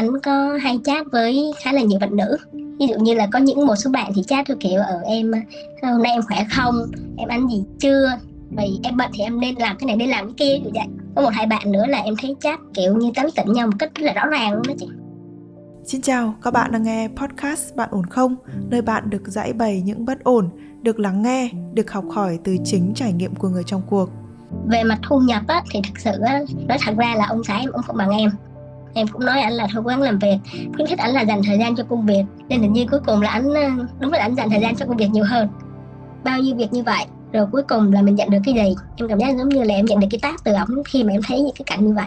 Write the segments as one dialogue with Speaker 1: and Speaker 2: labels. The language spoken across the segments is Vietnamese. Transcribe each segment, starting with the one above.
Speaker 1: anh có hay chat với khá là nhiều bạn nữ. Ví dụ như là có những một số bạn thì chat theo kiểu ở em hôm nay em khỏe không? Em ăn gì chưa? Vì em bận thì em nên làm cái này nên làm cái kia. Như vậy. Có một hai bạn nữa là em thấy chat kiểu như tán tỉnh nhau một cách rất là rõ ràng luôn đó chị.
Speaker 2: Xin chào, các bạn đang nghe podcast Bạn ổn không? Nơi bạn được giải bày những bất ổn, được lắng nghe, được học hỏi từ chính trải nghiệm của người trong cuộc.
Speaker 1: Về mặt thu nhập á, thì thực sự á, nói thật ra là ông xã em cũng không bằng em em cũng nói anh là thôi, quán làm việc. Khuyến khích anh là dành thời gian cho công việc. Nên hình như cuối cùng là anh ờ, đúng là anh dành thời gian cho công việc nhiều hơn. Bao nhiêu việc như vậy, rồi cuối cùng là mình nhận được cái gì? Em cảm giác giống như là em nhận được cái tác từ ổng khi mà em thấy những cái cảnh như vậy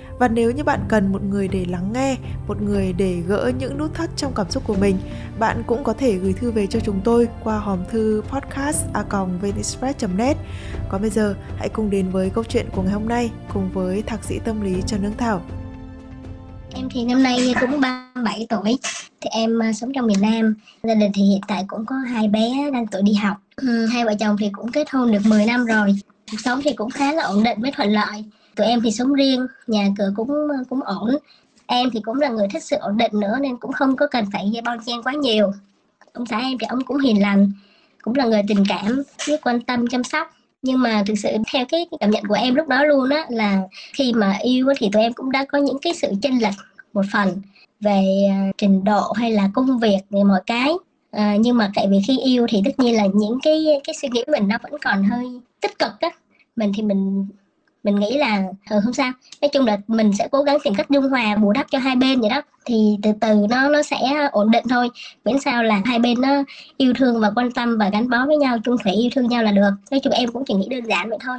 Speaker 2: và nếu như bạn cần một người để lắng nghe một người để gỡ những nút thắt trong cảm xúc của mình bạn cũng có thể gửi thư về cho chúng tôi qua hòm thư podcast net. Còn bây giờ hãy cùng đến với câu chuyện của ngày hôm nay cùng với thạc sĩ tâm lý trần Nương Thảo.
Speaker 1: Em thì năm nay cũng 37 tuổi Thì em à, sống trong miền Nam. Gia đình thì hiện tại cũng có hai bé đang tuổi đi học. Ừ, Hai vợ chồng thì cũng kết hôn được 10 năm rồi. Cuộc sống thì cũng khá là ổn định với thuận lợi tụi em thì sống riêng nhà cửa cũng cũng ổn. Em thì cũng là người thích sự ổn định nữa nên cũng không có cần phải bon chen quá nhiều. Ông xã em thì ông cũng hiền lành cũng là người tình cảm biết quan tâm chăm sóc. Nhưng mà thực sự theo cái, cái cảm nhận của em lúc đó luôn á là khi mà yêu thì tụi em cũng đã có những cái sự chênh lệch một phần về uh, trình độ hay là công việc về mọi cái. À, nhưng mà tại vì khi yêu thì tất nhiên là những cái cái suy nghĩ mình nó vẫn còn hơi tích cực á. Mình thì mình mình nghĩ là ừ, không sao. Nói chung là mình sẽ cố gắng tìm cách dung hòa bù đắp cho hai bên vậy đó. Thì từ từ nó nó sẽ ổn định thôi. Miễn sao là hai bên nó yêu thương và quan tâm và gắn bó với nhau chung thủy yêu thương nhau là được. Nói chung em cũng chỉ nghĩ đơn giản vậy thôi.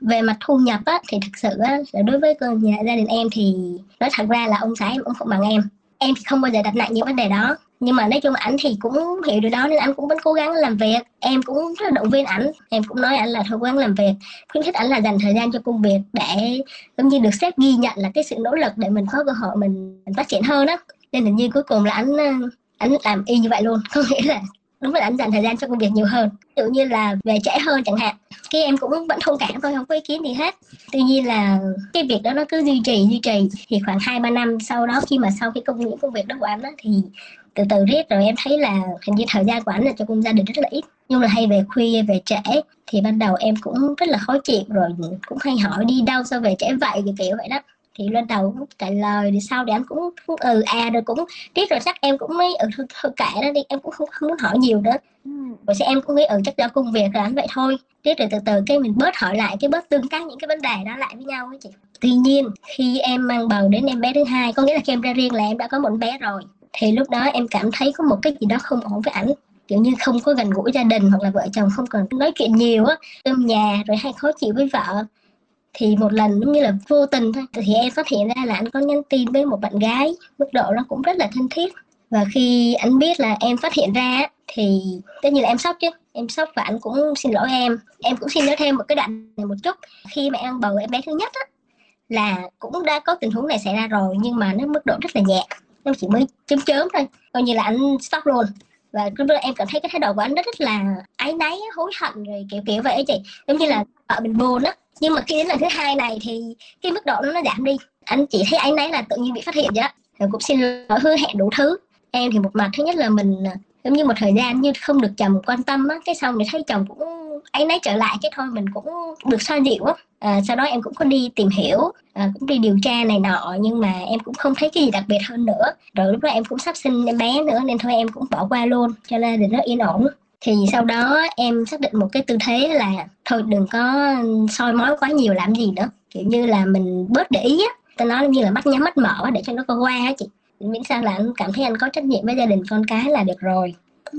Speaker 1: Về mặt thu nhập á, thì thực sự á, là đối với nhà gia đình em thì nói thật ra là ông xã em cũng không bằng em. Em thì không bao giờ đặt nặng những vấn đề đó nhưng mà nói chung ảnh thì cũng hiểu điều đó nên anh cũng vẫn cố gắng làm việc. Em cũng rất là động viên ảnh. Em cũng nói ảnh là thôi cố gắng làm việc. Khuyến khích ảnh là dành thời gian cho công việc để giống như được sếp ghi nhận là cái sự nỗ lực để mình có cơ hội mình, mình phát triển hơn đó nên hình như cuối cùng là ảnh ờ, ảnh làm y như vậy luôn. Có nghĩa là đúng là anh dành thời gian cho công việc nhiều hơn. Tự nhiên như là về trễ hơn chẳng hạn cái em cũng vẫn thông cảm thôi không có ý kiến gì hết. Tuy nhiên là cái việc đó nó cứ duy trì duy trì thì khoảng hai ba năm sau đó khi mà sau cái công những công việc đó của anh đó thì từ từ riết rồi em thấy là hình như thời gian của anh là cho công gia đình rất là ít. Nhưng là hay về khuya về trễ thì ban đầu em cũng rất là khó chịu rồi cũng hay hỏi đi đâu sao về trễ vậy kiểu kiểu vậy đó. Thì lên đầu cũng trả lời thì sau thì anh cũng, cũng ừ à rồi cũng biết rồi chắc em cũng mới ừ thôi, thôi kệ đó đi em cũng không, không muốn hỏi nhiều nữa. Ừ. rồi sẽ em cũng nghĩ ừ chắc do công việc rồi anh vậy thôi. Tiếp rồi từ từ cái mình bớt hỏi lại cái bớt tương tác những cái vấn đề đó lại với nhau ấy chị. Tuy nhiên khi em mang bầu đến em bé thứ hai có nghĩa là khi em ra riêng là em đã có một bé rồi thì lúc đó em cảm thấy có một cái gì đó không ổn với ảnh. Kiểu như không có gần gũi gia đình hoặc là vợ chồng không cần nói chuyện nhiều á. Trong nhà rồi hay khó chịu với vợ. Thì một lần giống như là vô tình thôi. Thì em phát hiện ra là anh có nhắn tin với một bạn gái. Mức độ nó cũng rất là thân thiết. Và khi anh biết là em phát hiện ra thì tất nhiên là em sốc chứ. Em sốc và anh cũng xin lỗi em. Em cũng xin nói thêm một cái đoạn này một chút. Khi mà em bầu em bé thứ nhất á, là cũng đã có tình huống này xảy ra rồi nhưng mà nó mức độ rất là nhẹ em chỉ mới chớm chớm thôi. Coi như là anh stop luôn. Và lúc đó em cảm thấy cái thái độ của anh rất rất là áy náy, hối hận rồi kiểu kiểu vậy chị. Giống như là vợ mình buồn á. Nhưng mà khi đến lần thứ hai này thì cái mức độ nó nó giảm đi. Anh chỉ thấy áy náy là tự nhiên bị phát hiện vậy đó rồi cũng xin lỗi, hứa hẹn đủ thứ. Em thì một mặt, thứ nhất là mình giống như một thời gian như không được chồng quan tâm á cái xong thì thấy chồng cũng ấy nấy trở lại cái thôi mình cũng được xoa dịu á. À, sau đó em cũng có đi tìm hiểu à, cũng đi điều tra này nọ nhưng mà em cũng không thấy cái gì đặc biệt hơn nữa. Rồi lúc đó em cũng sắp sinh em bé nữa nên thôi em cũng bỏ qua luôn cho nên để nó yên ổn. Thì sau đó em xác định một cái tư thế là thôi đừng có soi mói quá nhiều làm gì nữa. Kiểu như là mình bớt để ý á. Ta nói như là mắt nhắm mắt mở để cho nó có qua á chị miễn sao? Là anh cảm thấy anh có trách nhiệm với gia đình con cái là được rồi. Ừ.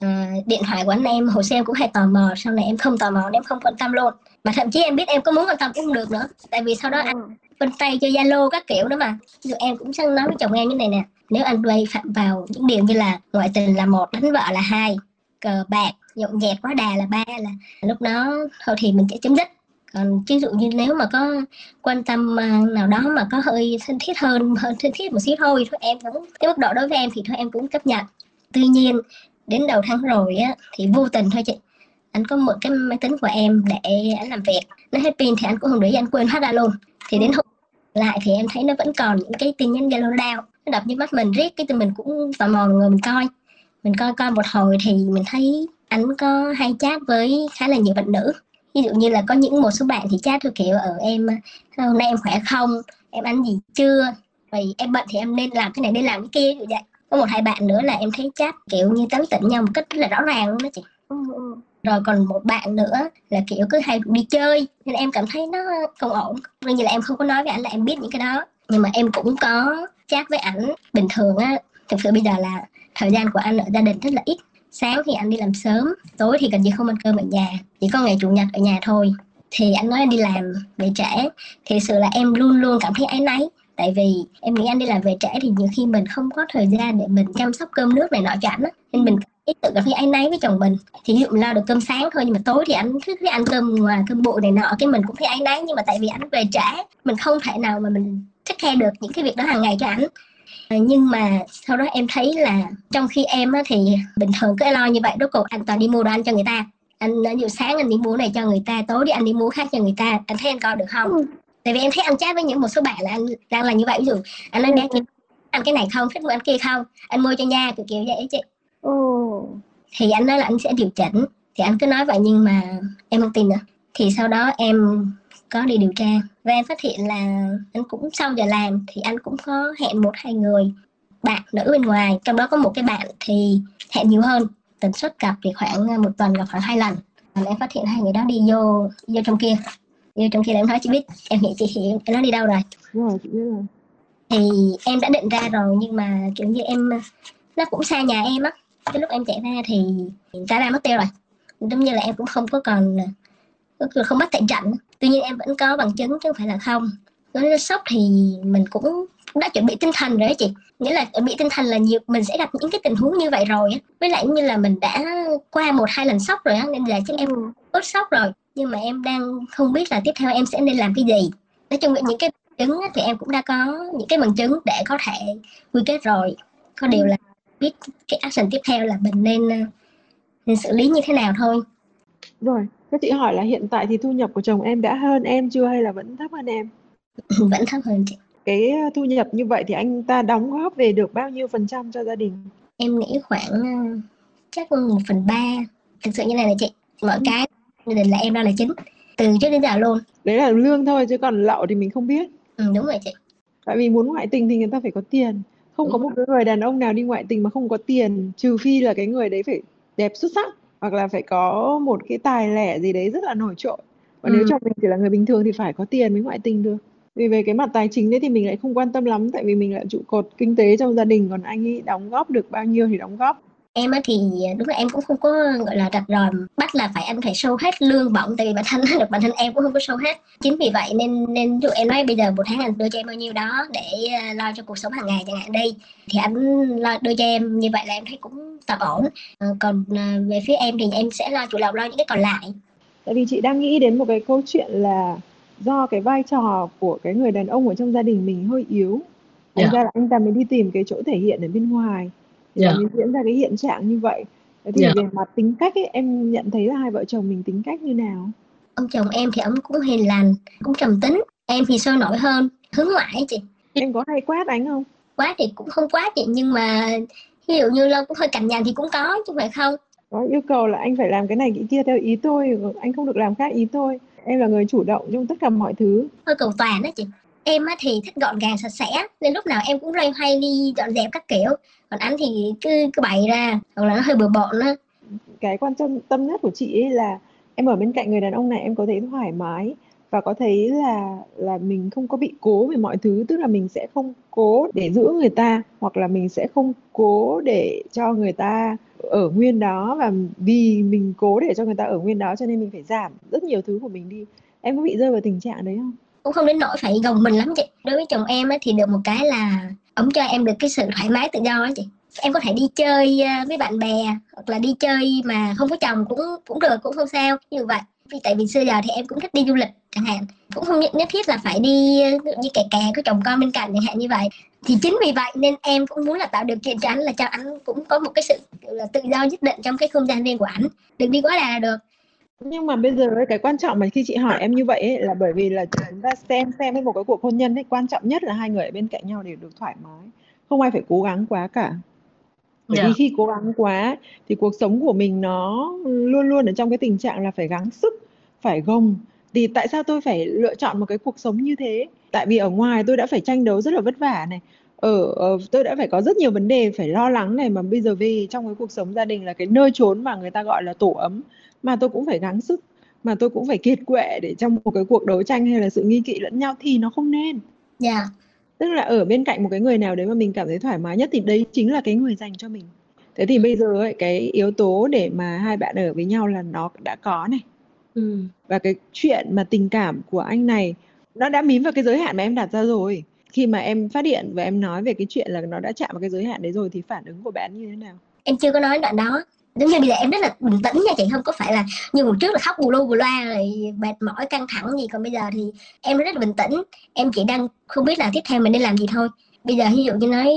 Speaker 1: à, điện thoại của anh em hồi xưa em cũng hay tò mò sau này em không tò mò em không quan tâm luôn. Mà thậm chí em biết em có muốn quan tâm cũng không được nữa tại vì sau đó anh bên tay cho zalo các kiểu đó mà. Ví dụ em cũng sang nói với chồng em như này nè nếu anh quay phạm vào những điều như là ngoại tình là một đánh vợ là hai cờ bạc nhộn nhẹt quá đà là ba là lúc đó thôi thì mình sẽ chấm dứt còn ví dụ như nếu mà có quan tâm à, nào đó mà có hơi thân thiết hơn hơn thân thiết một xíu thôi thôi em cũng, cái mức độ đối với em thì thôi em cũng chấp nhận. Tuy nhiên, đến đầu tháng rồi á, thì vô tình thôi chị, anh có một cái máy tính của em để anh làm việc. Nó hết pin thì anh cũng không để anh quên hết ra luôn. Thì đến hôm lại thì em thấy nó vẫn còn những cái tin nhắn zalo đau nó đập như mắt mình, riết cái tụi mình cũng tò mò người mình coi. Mình coi coi một hồi thì mình thấy anh có hay chat với khá là nhiều bạn nữ ví dụ như là có những một số bạn thì chat theo kiểu ở em hôm nay em khỏe không? Em ăn gì chưa? Vậy em bận thì em nên làm cái này nên làm cái kia. Như vậy. Có một hai bạn nữa là em thấy chat kiểu như tán tỉnh nhau một cách rất là rõ ràng luôn đó chị. Rồi còn một bạn nữa là kiểu cứ hay đi chơi nên em cảm thấy nó không ổn. Nên như là em không có nói với ảnh là em biết những cái đó. Nhưng mà em cũng có chat với ảnh bình thường á. Thực sự bây giờ là thời gian của anh ở gia đình rất là ít sáng thì anh đi làm sớm, tối thì gần như không ăn cơm ở nhà, chỉ có ngày chủ nhật ở nhà thôi. Thì anh nói anh đi làm về trễ, thì sự là em luôn luôn cảm thấy áy náy, tại vì em nghĩ anh đi làm về trễ thì nhiều khi mình không có thời gian để mình chăm sóc cơm nước này nọ cho anh á, nên mình ít tự cảm thấy áy náy với chồng mình. Thì ví dụ lo được cơm sáng thôi, nhưng mà tối thì anh cứ thấy ăn cơm ngoài cơm bụi này nọ, cái mình cũng thấy áy náy, nhưng mà tại vì anh về trễ, mình không thể nào mà mình take care được những cái việc đó hàng ngày cho anh nhưng mà sau đó em thấy là trong khi em á, thì bình thường cứ lo như vậy rốt cuộc anh toàn đi mua đồ ăn cho người ta. Anh ví dụ sáng anh đi mua này cho người ta tối đi anh đi mua khác cho người ta. Anh thấy anh coi được không? Ừ. tại vì em thấy anh chat với những một số bạn là anh đang là như vậy. Ví dụ anh nói ừ. ăn cái này không thích mua ăn kia không? Anh mua cho nha kiểu kiểu vậy chị. Ừ. thì anh nói là anh sẽ điều chỉnh. Thì anh cứ nói vậy nhưng mà em không tin nữa. Thì sau đó em có đi điều tra. Và em phát hiện là anh cũng sau giờ làm thì anh cũng có hẹn một hai người bạn nữ bên ngoài. Trong đó có một cái bạn thì hẹn nhiều hơn tần suất gặp thì khoảng một tuần gặp khoảng hai lần. Và em phát hiện hai người đó đi vô vô trong kia. Vô trong kia là em nói chị biết em nghĩ chị hiểu nói đi đâu rồi?
Speaker 3: Rồi chị biết rồi.
Speaker 1: Thì em đã định ra rồi nhưng mà kiểu như em nó cũng xa nhà em á. Cái lúc em chạy ra thì cả ra mất tiêu rồi. Giống như là em cũng không có còn không bắt tại trận tuy nhiên em vẫn có bằng chứng chứ không phải là không. Nói sốc thì mình cũng đã chuẩn bị tinh thần rồi đó chị. Nghĩa là chuẩn bị tinh thần là nhiều, mình sẽ gặp những cái tình huống như vậy rồi với lại như là mình đã qua một hai lần sốc rồi á, nên là chắc em bớt sốc rồi. Nhưng mà em đang không biết là tiếp theo em sẽ nên làm cái gì. Nói chung những cái chứng thì em cũng đã có những cái bằng chứng để có thể quy kết rồi. Có điều là biết cái action tiếp theo là mình nên ờ, nên xử lý như thế nào thôi
Speaker 3: rồi các chị hỏi là hiện tại thì thu nhập của chồng em đã hơn em chưa hay là vẫn thấp hơn em?
Speaker 1: Vẫn thấp hơn chị.
Speaker 3: Cái ờ, thu nhập như vậy thì anh ta đóng góp về được bao nhiêu phần trăm cho gia đình?
Speaker 1: Em nghĩ khoảng ờ, chắc một phần ba. Thực sự như này là chị, mọi ừ. cái gia đình là em đó là chính. Từ trước đến giờ luôn.
Speaker 3: Đấy là lương thôi chứ còn lậu thì mình không biết.
Speaker 1: Ừ, đúng rồi chị.
Speaker 3: Tại vì muốn ngoại tình thì người ta phải có tiền. Không đúng có một người đàn ông nào đi ngoại tình mà không có tiền, trừ phi là cái người đấy phải đẹp xuất sắc hoặc là phải có một cái tài lẻ gì đấy rất là nổi trội. Còn nếu chồng mình chỉ là người bình thường thì phải có tiền mới ngoại tình được. Vì về cái mặt tài chính đấy thì mình lại không quan tâm lắm tại vì mình là trụ cột kinh tế trong gia đình còn anh ấy đóng góp được bao nhiêu thì đóng góp
Speaker 1: em thì đúng là em cũng không có gọi là rạch ròi bắt là phải anh phải show hết lương bổng tại vì bản thân được bản thân em cũng không có show hết chính vì vậy nên nên dụ em nói bây giờ một tháng anh đưa cho em bao nhiêu đó để uh, lo cho cuộc sống hàng ngày chẳng hạn đi thì anh lo đưa cho em như vậy là em thấy cũng tạm ổn uh, còn uh, về phía em thì em sẽ lo chủ động lo những cái còn lại
Speaker 3: tại vì chị đang nghĩ đến một cái câu chuyện là do cái vai trò của cái người đàn ông ở trong gia đình mình hơi yếu thành yeah. Dạ. ra là anh ta mới đi tìm cái chỗ thể hiện ở bên ngoài thì yeah. Dạ. mới diễn ra cái hiện trạng như vậy thế thì yeah. Dạ. về mặt tính cách ấy, em nhận thấy là hai vợ chồng mình tính cách như nào
Speaker 1: ông chồng em thì ông cũng hiền lành cũng trầm tính em thì sôi nổi hơn hướng ngoại chị
Speaker 3: em có hay quát anh không
Speaker 1: quát thì cũng không quát chị nhưng mà ví dụ như lâu cũng hơi cằn nhằn thì cũng có chứ phải không
Speaker 3: có yêu cầu là anh phải làm cái này cái kia theo ý tôi anh không được làm khác ý tôi em là người chủ động trong tất cả mọi thứ
Speaker 1: hơi cầu toàn đó chị em á thì thích gọn gàng, sạch sẽ, nên lúc nào em cũng loay hoay đi, dọn dẹp các kiểu. Còn anh thì cứ cứ bày ra, hoặc là nó hơi bừa bộn á.
Speaker 3: Cái quan trọng, tâm nhất của chị ấy là em ở bên cạnh người đàn ông này, em có thấy thoải mái và có thấy là là mình không có bị cố về mọi thứ. Tức là mình sẽ không cố để giữ người ta, hoặc là mình sẽ không cố để cho người ta ở nguyên đó. Và vì mình cố để cho người ta ở nguyên đó cho nên mình phải giảm rất nhiều thứ của mình đi. Em có bị rơi vào tình trạng đấy không?
Speaker 1: Cũng không đến nỗi phải gồng mình lắm chị. Đối với chồng em á, thì được một cái là ông cho em được cái sự thoải mái tự do á chị. Em có thể đi chơi ờ, với bạn bè hoặc là đi chơi mà không có chồng cũng cũng được cũng không sao như vậy. Vì tại vì xưa giờ thì em cũng thích đi du lịch chẳng hạn. Cũng không nhất, thiết là phải đi như kẻ kè có chồng con bên cạnh chẳng hạn như vậy. Thì chính vì vậy nên em cũng muốn là tạo điều kiện cho anh là cho anh cũng có một cái sự là tự do nhất định trong cái không gian riêng của anh đừng đi quá đà là được
Speaker 3: nhưng mà bây giờ cái quan trọng mà khi chị hỏi em như vậy ấy, là bởi vì là chúng ta xem xem với một cái cuộc hôn nhân ấy quan trọng nhất là hai người ở bên cạnh nhau đều được thoải mái. Không ai phải cố gắng quá cả. Bởi yeah. vì dạ. khi cố gắng quá thì cuộc sống của mình nó luôn luôn ở trong cái tình trạng là phải gắng sức phải gồng. Thì tại sao tôi phải lựa chọn một cái cuộc sống như thế? Tại vì ở ngoài tôi đã phải tranh đấu rất là vất vả này. Ở, ở tôi đã phải có rất nhiều vấn đề phải lo lắng này mà bây giờ về trong cái cuộc sống gia đình là cái nơi trốn mà người ta gọi là tổ ấm mà tôi cũng phải gắng sức mà tôi cũng phải kiệt quệ để trong một cái cuộc đấu tranh hay là sự nghi kỵ lẫn nhau thì nó không nên.
Speaker 1: Dạ. Yeah.
Speaker 3: Tức là ở bên cạnh một cái người nào đấy mà mình cảm thấy thoải mái nhất thì đấy chính là cái người dành cho mình. Thế thì bây giờ ấy, cái yếu tố để mà hai bạn ở với nhau là nó đã có này. Ừ. Và cái chuyện mà tình cảm của anh này nó đã mím vào cái giới hạn mà em đặt ra rồi. Khi mà em phát hiện và em nói về cái chuyện là nó đã chạm vào cái giới hạn đấy rồi thì phản ứng của bạn như thế nào?
Speaker 1: Em chưa có nói đoạn đó giống như bây giờ em rất là bình tĩnh nha chị, không có phải là như hồi trước là khóc bù lu bù loa rồi mệt mỏi, căng thẳng gì. Còn bây giờ thì em rất là bình tĩnh. Em chỉ đang không biết là tiếp theo mình nên làm gì thôi. Bây giờ ví dụ như nói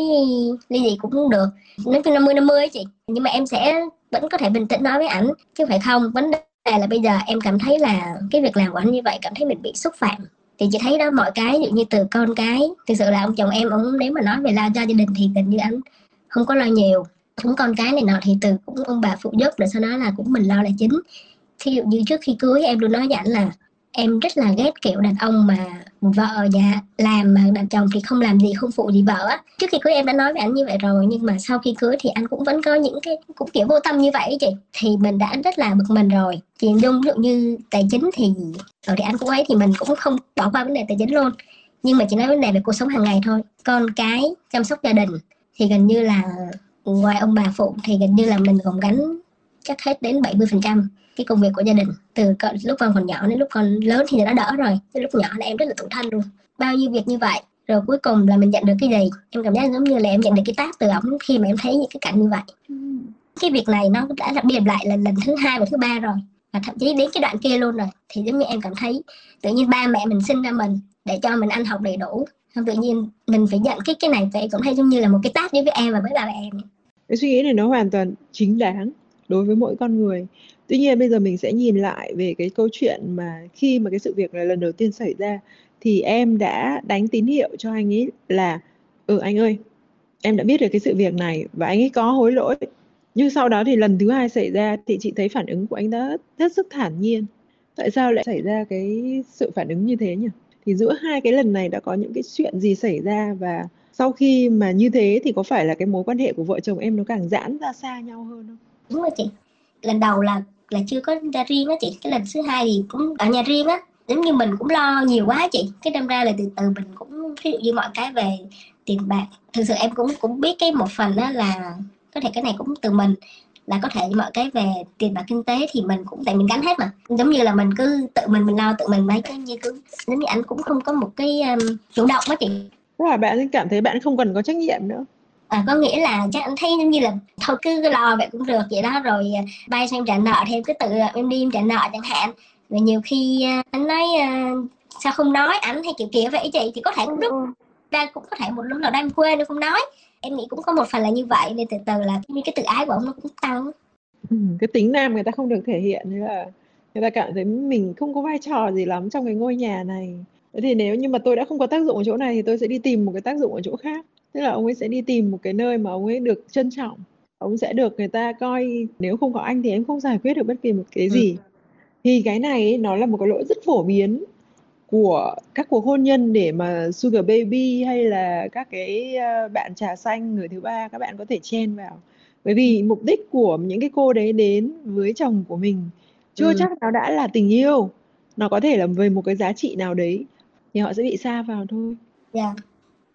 Speaker 1: ly gì cũng được. Nói chung năm mươi năm mươi chị. Nhưng mà em sẽ vẫn có thể bình tĩnh nói với ảnh, chứ phải không? Vấn đề là bây giờ em cảm thấy là cái việc làm của anh như vậy, cảm thấy mình bị xúc phạm. Thì chị thấy đó, mọi cái, ví dụ như từ con cái, thực sự là ông chồng em, ông nếu mà nói về lo cho gia đình thì gần như anh không có lo nhiều chúng con cái này nọ thì từ cũng ông bà phụ giúp rồi sau đó là cũng mình lo là chính. Thí dụ như trước khi cưới em luôn nói với ảnh là em rất là ghét kiểu đàn ông mà vợ dạ làm mà đàn chồng thì không làm gì, không phụ gì vợ á. Trước khi cưới em đã nói với anh như vậy rồi, nhưng mà sau khi cưới thì anh cũng vẫn có những cái, cũng kiểu vô tâm như vậy chị. Thì mình đã rất là bực mình rồi. Chị dung ví dụ như tài chính thì ở thì anh cũng ấy thì mình cũng không bỏ qua vấn đề tài chính luôn. Nhưng mà chỉ nói vấn đề về cuộc sống hàng ngày thôi. Con cái chăm sóc gia đình thì gần như là ngoài ông bà phụ thì gần như là mình gồng gánh chắc hết đến 70% cái công việc của gia đình. Từ lúc con còn nhỏ đến lúc con lớn thì đã đỡ rồi cái lúc nhỏ là em rất là tủi thân luôn. Bao nhiêu việc như vậy rồi cuối cùng là mình nhận được cái gì? Em cảm giác giống như là em nhận được cái tác từ ổng khi mà em thấy những cái cảnh như vậy. Cái việc này nó đã lặp đi lặp lại là lần thứ hai và thứ ba rồi và thậm chí đến cái đoạn kia luôn rồi. Thì giống như em cảm thấy tự nhiên ba mẹ mình sinh ra mình để cho mình ăn học đầy đủ không, tự nhiên mình phải nhận cái cái này vậy cũng hay giống như là một cái tác đối với em và với bà mẹ em.
Speaker 3: Cái suy nghĩ này nó hoàn toàn chính đáng đối với mỗi con người. Tuy nhiên bây giờ mình sẽ nhìn lại về cái câu chuyện mà khi mà cái sự việc này lần đầu tiên xảy ra, thì em đã đánh tín hiệu cho anh ấy là ừ anh ơi, em đã biết được cái sự việc này và anh ấy có hối lỗi. Nhưng sau đó thì lần thứ hai xảy ra thì chị thấy phản ứng của anh đã hết sức thản nhiên. Tại sao lại xảy ra cái sự phản ứng như thế nhỉ? Thì giữa hai cái lần này đã có những cái chuyện gì xảy ra và sau khi mà như thế thì có phải là cái mối quan hệ của vợ chồng em nó càng giãn ra xa nhau hơn không?
Speaker 1: Đúng rồi chị. Lần đầu là là chưa có ra riêng á chị. Cái lần thứ hai thì cũng ở nhà riêng á. Giống như mình cũng lo nhiều quá chị. Cái đâm ra là từ từ mình cũng, ví dụ như mọi cái về tiền bạc. Thực sự em cũng cũng biết cái một phần đó là có thể cái này cũng từ mình là có thể mọi cái về tiền bạc kinh tế thì mình cũng tại mình gánh hết mà. Giống như là mình cứ tự mình mình lo tự mình mấy cái như cứ giống như anh cũng không có một cái um, chủ động quá chị.
Speaker 3: Tức là bạn cảm thấy bạn không cần có trách nhiệm nữa.
Speaker 1: À, có nghĩa là chắc anh thấy giống như là thôi cứ lo vậy cũng được vậy đó rồi à, bay sang trả nợ thì em cứ tự em đi em trả nợ chẳng hạn. Rồi nhiều khi à, anh nói uh, sao không nói ảnh hay kiểu kiểu vậy chị thì có thể cũng lúc ra cũng có thể một lúc nào đang quên nó không nói em nghĩ cũng có một phần là như vậy nên từ từ là như cái tự ái của ông nó cũng tăng
Speaker 3: ừ, cái tính nam người ta không được thể hiện như là người ta cảm thấy mình không có vai trò gì lắm trong cái ngôi nhà này. Thế thì nếu như mà tôi đã không có tác dụng ở chỗ này thì tôi sẽ đi tìm một cái tác dụng ở chỗ khác. Tức là ông ấy sẽ đi tìm một cái nơi mà ông ấy được trân trọng. Ông sẽ được người ta coi nếu không có anh thì em không giải quyết được bất kỳ một cái ừ. gì. Ừ. thì cái này ấy, nó là một cái lỗi rất phổ biến của các cuộc hôn nhân để mà sugar baby hay là các cái ờ, bạn trà xanh người thứ ba các bạn có thể chen vào. Bởi vì mục đích của những cái cô đấy đến với chồng của mình chưa ừ. chắc nó đã là tình yêu. Nó có thể là về một cái giá trị nào đấy thì họ sẽ bị xa vào thôi.
Speaker 1: Dạ. Yeah.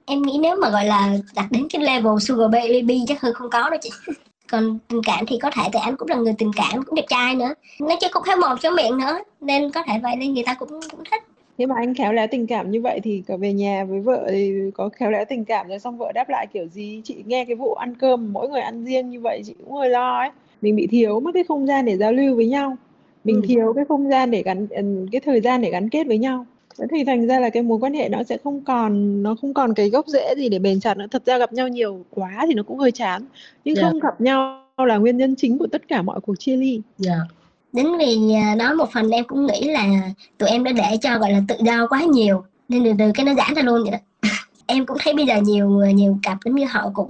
Speaker 1: em nghĩ nếu mà gọi là đặt đến cái level sugar baby chắc hơi không có đâu chị. Còn tình cảm thì có thể tại anh cũng là người tình cảm cũng đẹp trai nữa. Nói chứ cũng khéo mồm khéo miệng nữa nên có thể vậy nên người ta cũng cũng thích
Speaker 3: nhưng mà anh khéo léo tình cảm như vậy thì cả về nhà với vợ thì có khéo léo tình cảm rồi xong vợ đáp lại kiểu gì chị nghe cái vụ ăn cơm mỗi người ăn riêng như vậy chị cũng hơi lo ấy mình bị thiếu mất cái không gian để giao lưu với nhau mình ừ. thiếu cái không gian để gắn ừ, cái thời gian để gắn kết với nhau thì thành ra là cái mối quan hệ nó sẽ không còn nó không còn cái gốc rễ gì để bền chặt nữa thật ra gặp nhau nhiều quá thì nó cũng hơi chán nhưng yeah. Dạ. không gặp nhau là nguyên nhân chính của tất cả mọi cuộc chia ly
Speaker 1: yeah. Đến vì à, đó một phần em cũng nghĩ là tụi em đã để cho, gọi là, tự do quá nhiều, nên từ từ cái nó giãn ra luôn vậy đó. Em cũng thấy bây giờ nhiều à, nhiều cặp giống như họ cũng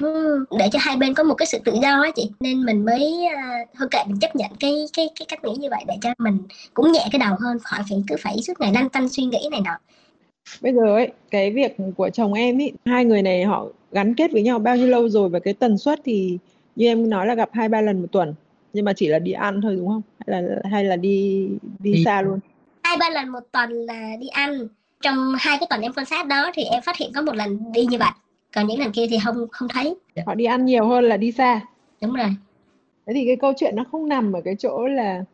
Speaker 1: để cho hai bên có một cái sự tự do á chị, nên mình mới à, thôi kệ, mình chấp nhận cái cái cái cách nghĩ như vậy để cho mình cũng nhẹ cái đầu hơn, khỏi phải cứ phải suốt ngày lăn tăn suy nghĩ này nọ.
Speaker 3: Bây giờ ấy, cái việc của chồng em ý, hai người này họ gắn kết với nhau bao nhiêu lâu rồi và cái tần suất thì như em nói là gặp hai ba lần một tuần nhưng mà chỉ là đi ăn thôi đúng không? Hay là hay là đi đi, đi. xa luôn?
Speaker 1: Hai ba lần một tuần là đi ăn. Trong hai cái tuần em quan sát đó thì em phát hiện có một lần đi như vậy. Còn những lần kia thì không không thấy.
Speaker 3: Họ đi ăn nhiều hơn là đi xa.
Speaker 1: Đúng rồi.
Speaker 3: Thế thì cái câu chuyện nó không nằm ở cái chỗ là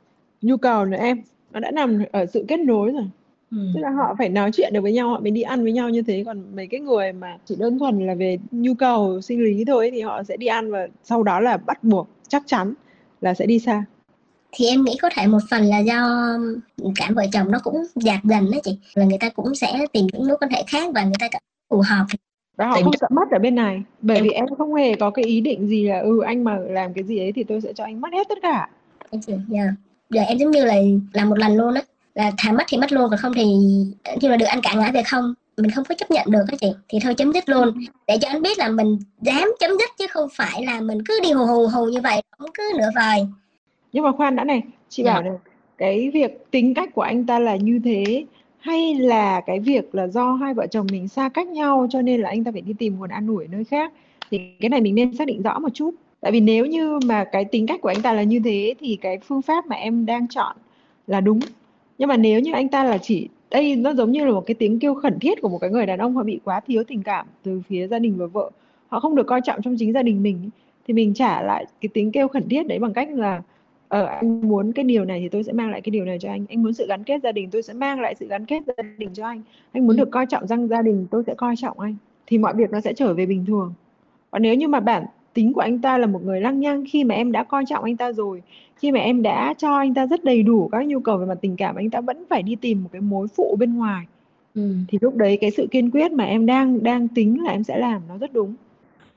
Speaker 3: nhu cầu nữa em. Nó đã nằm ở sự kết nối rồi. Ừ. tức là họ phải nói chuyện được với nhau họ mới đi ăn với nhau như thế. Còn mấy cái người mà chỉ đơn thuần là về nhu cầu sinh lý thôi thì họ sẽ đi ăn và sau đó là bắt buộc chắc chắn là sẽ đi xa.
Speaker 1: Thì em nghĩ có thể một phần là do cả vợ chồng nó cũng dạt dần đó chị. Là người ta cũng sẽ tìm những mối quan hệ khác và người ta cảm phù hợp.
Speaker 3: Và họ không sợ mất ở bên này. Bởi em... vì em không hề có cái ý định gì là ừ anh mà làm cái gì ấy thì tôi sẽ cho anh mất hết tất cả.
Speaker 1: Dạ. Yeah. giờ em giống như là làm một lần luôn á. Là thà mất thì mất luôn còn không thì như là được anh cả ngã về không mình không có chấp nhận được các chị thì thôi chấm dứt luôn để cho anh biết là mình dám chấm dứt chứ không phải là mình cứ đi hù hù hù như vậy không cứ nửa vời
Speaker 3: nhưng mà khoan đã này chị. Dạ. bảo này cái việc tính cách của anh ta là như thế hay là cái việc là do hai vợ chồng mình xa cách nhau cho nên là anh ta phải đi tìm nguồn an ủi ở nơi khác thì cái này mình nên xác định rõ một chút tại vì nếu như mà cái tính cách của anh ta là như thế thì cái phương pháp mà em đang chọn là đúng nhưng mà nếu như anh ta là chỉ đây nó giống như là một cái tiếng kêu khẩn thiết của một cái người đàn ông họ bị quá thiếu tình cảm từ phía gia đình và vợ. Họ không được coi trọng trong chính gia đình mình thì mình trả lại cái tiếng kêu khẩn thiết đấy bằng cách là ờ anh muốn cái điều này thì tôi sẽ mang lại cái điều này cho anh. Anh muốn sự gắn kết gia đình tôi sẽ mang lại sự gắn kết gia đình cho anh. Anh muốn ừ. được coi trọng rằng gia đình tôi sẽ coi trọng anh. Thì mọi việc nó sẽ trở về bình thường. Còn nếu như mà bản tính của anh ta là một người lăng nhăng. Khi mà em đã coi trọng anh ta rồi khi mà em đã cho anh ta rất đầy đủ các nhu cầu về mặt tình cảm anh ta vẫn phải đi tìm một cái mối phụ bên ngoài. Ừ. thì lúc đấy cái sự kiên quyết mà em đang đang tính là em sẽ làm nó rất đúng.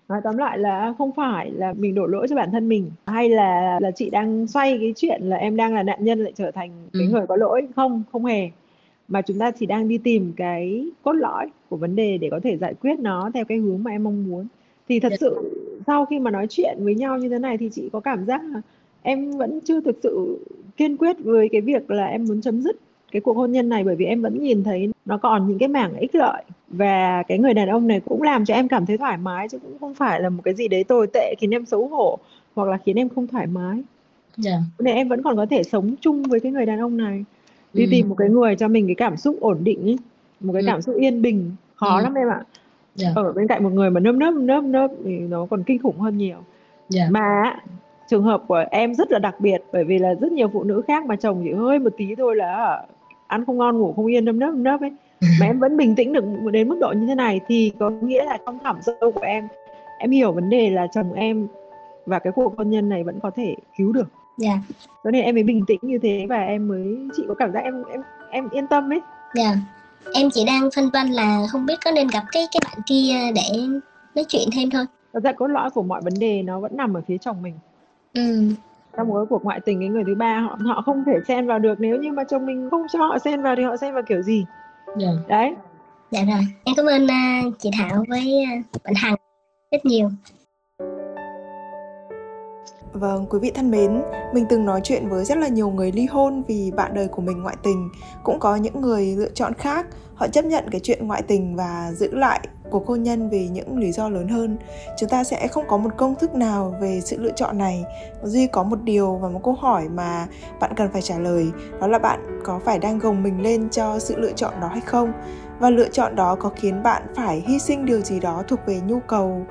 Speaker 3: Nói tóm lại là không phải là mình đổ lỗi cho bản thân mình hay là là chị đang xoay cái chuyện là em đang là nạn nhân lại trở thành ừ. cái người có lỗi. Không không hề. Mà chúng ta chỉ đang đi tìm cái cốt lõi của vấn đề để có thể giải quyết nó theo cái hướng mà em mong muốn. Thì thật sự sau khi mà nói chuyện với nhau như thế này thì chị có cảm giác là em vẫn chưa thực sự kiên quyết với cái việc là em muốn chấm dứt cái cuộc hôn nhân này bởi vì em vẫn nhìn thấy nó còn những cái mảng ích lợi và cái người đàn ông này cũng làm cho em cảm thấy thoải mái chứ cũng không phải là một cái gì đấy tồi tệ khiến em xấu hổ hoặc là khiến em không thoải mái yeah. Dạ. nên em vẫn còn có thể sống chung với cái người đàn ông này đi ừ. tìm một cái người cho mình cái cảm xúc ổn định ý. một cái ừ. cảm xúc yên bình khó ừ. lắm em ạ yeah. Dạ. ở bên cạnh một người mà nơm nớp nớp nớp thì nó còn kinh khủng hơn nhiều yeah. Dạ. mà trường hợp của em rất là đặc biệt bởi vì là rất nhiều phụ nữ khác mà chồng chỉ hơi một tí thôi là ăn không ngon ngủ không yên nơm nớp nớp ấy mà em vẫn bình tĩnh được đến mức độ như thế này thì có nghĩa là trong thẳm sâu của em em hiểu vấn đề là chồng em và cái cuộc hôn nhân này vẫn có thể cứu được
Speaker 1: dạ yeah.
Speaker 3: cho nên em mới bình tĩnh như thế và em mới chị có cảm giác em em em yên tâm ấy
Speaker 1: dạ yeah. Em chỉ đang phân vân là không biết có nên gặp cái cái bạn kia để nói chuyện thêm thôi.
Speaker 3: Thật ra cốt lõi của mọi vấn đề nó vẫn nằm ở phía chồng mình.
Speaker 1: Ừ.
Speaker 3: Trong một cuộc ngoại tình cái người thứ ba họ họ không thể xen vào được. Nếu như mà chồng mình không cho họ xen vào thì họ xen vào kiểu gì?
Speaker 1: Dạ.
Speaker 3: đấy.
Speaker 1: Dạ rồi. Em cảm ơn uh, chị thảo với uh, bạn hằng rất nhiều
Speaker 2: Vâng, quý vị thân mến, mình từng nói chuyện với rất là nhiều người ly hôn vì bạn đời của mình ngoại tình. Cũng có những người lựa chọn khác, họ chấp nhận cái chuyện ngoại tình và giữ lại cuộc hôn nhân vì những lý do lớn hơn. Chúng ta sẽ không có một công thức nào về sự lựa chọn này. Duy có một điều và một câu hỏi mà bạn cần phải trả lời, đó là bạn có phải đang gồng mình lên cho sự lựa chọn đó hay không? Và lựa chọn đó có khiến bạn phải hy sinh điều gì đó thuộc về nhu cầu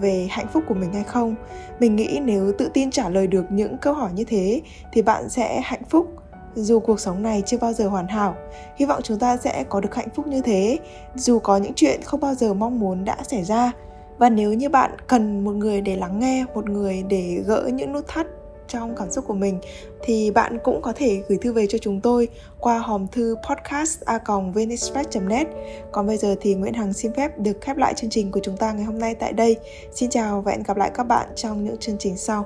Speaker 2: về hạnh phúc của mình hay không. Mình nghĩ nếu tự tin trả lời được những câu hỏi như thế, thì bạn sẽ hạnh phúc. Dù cuộc sống này chưa bao giờ hoàn hảo, hy vọng chúng ta sẽ có được hạnh phúc như thế, dù có những chuyện không bao giờ mong muốn đã xảy ra. Và nếu như bạn cần một người để lắng nghe, một người để gỡ những nút thắt trong cảm xúc của mình, thì bạn cũng có thể gửi thư về cho chúng tôi qua hòm thư podcast a net. Còn bây giờ thì Nguyễn Hằng xin phép được khép lại chương trình của chúng ta ngày hôm nay tại đây. Xin chào và hẹn gặp lại các bạn trong những chương trình sau.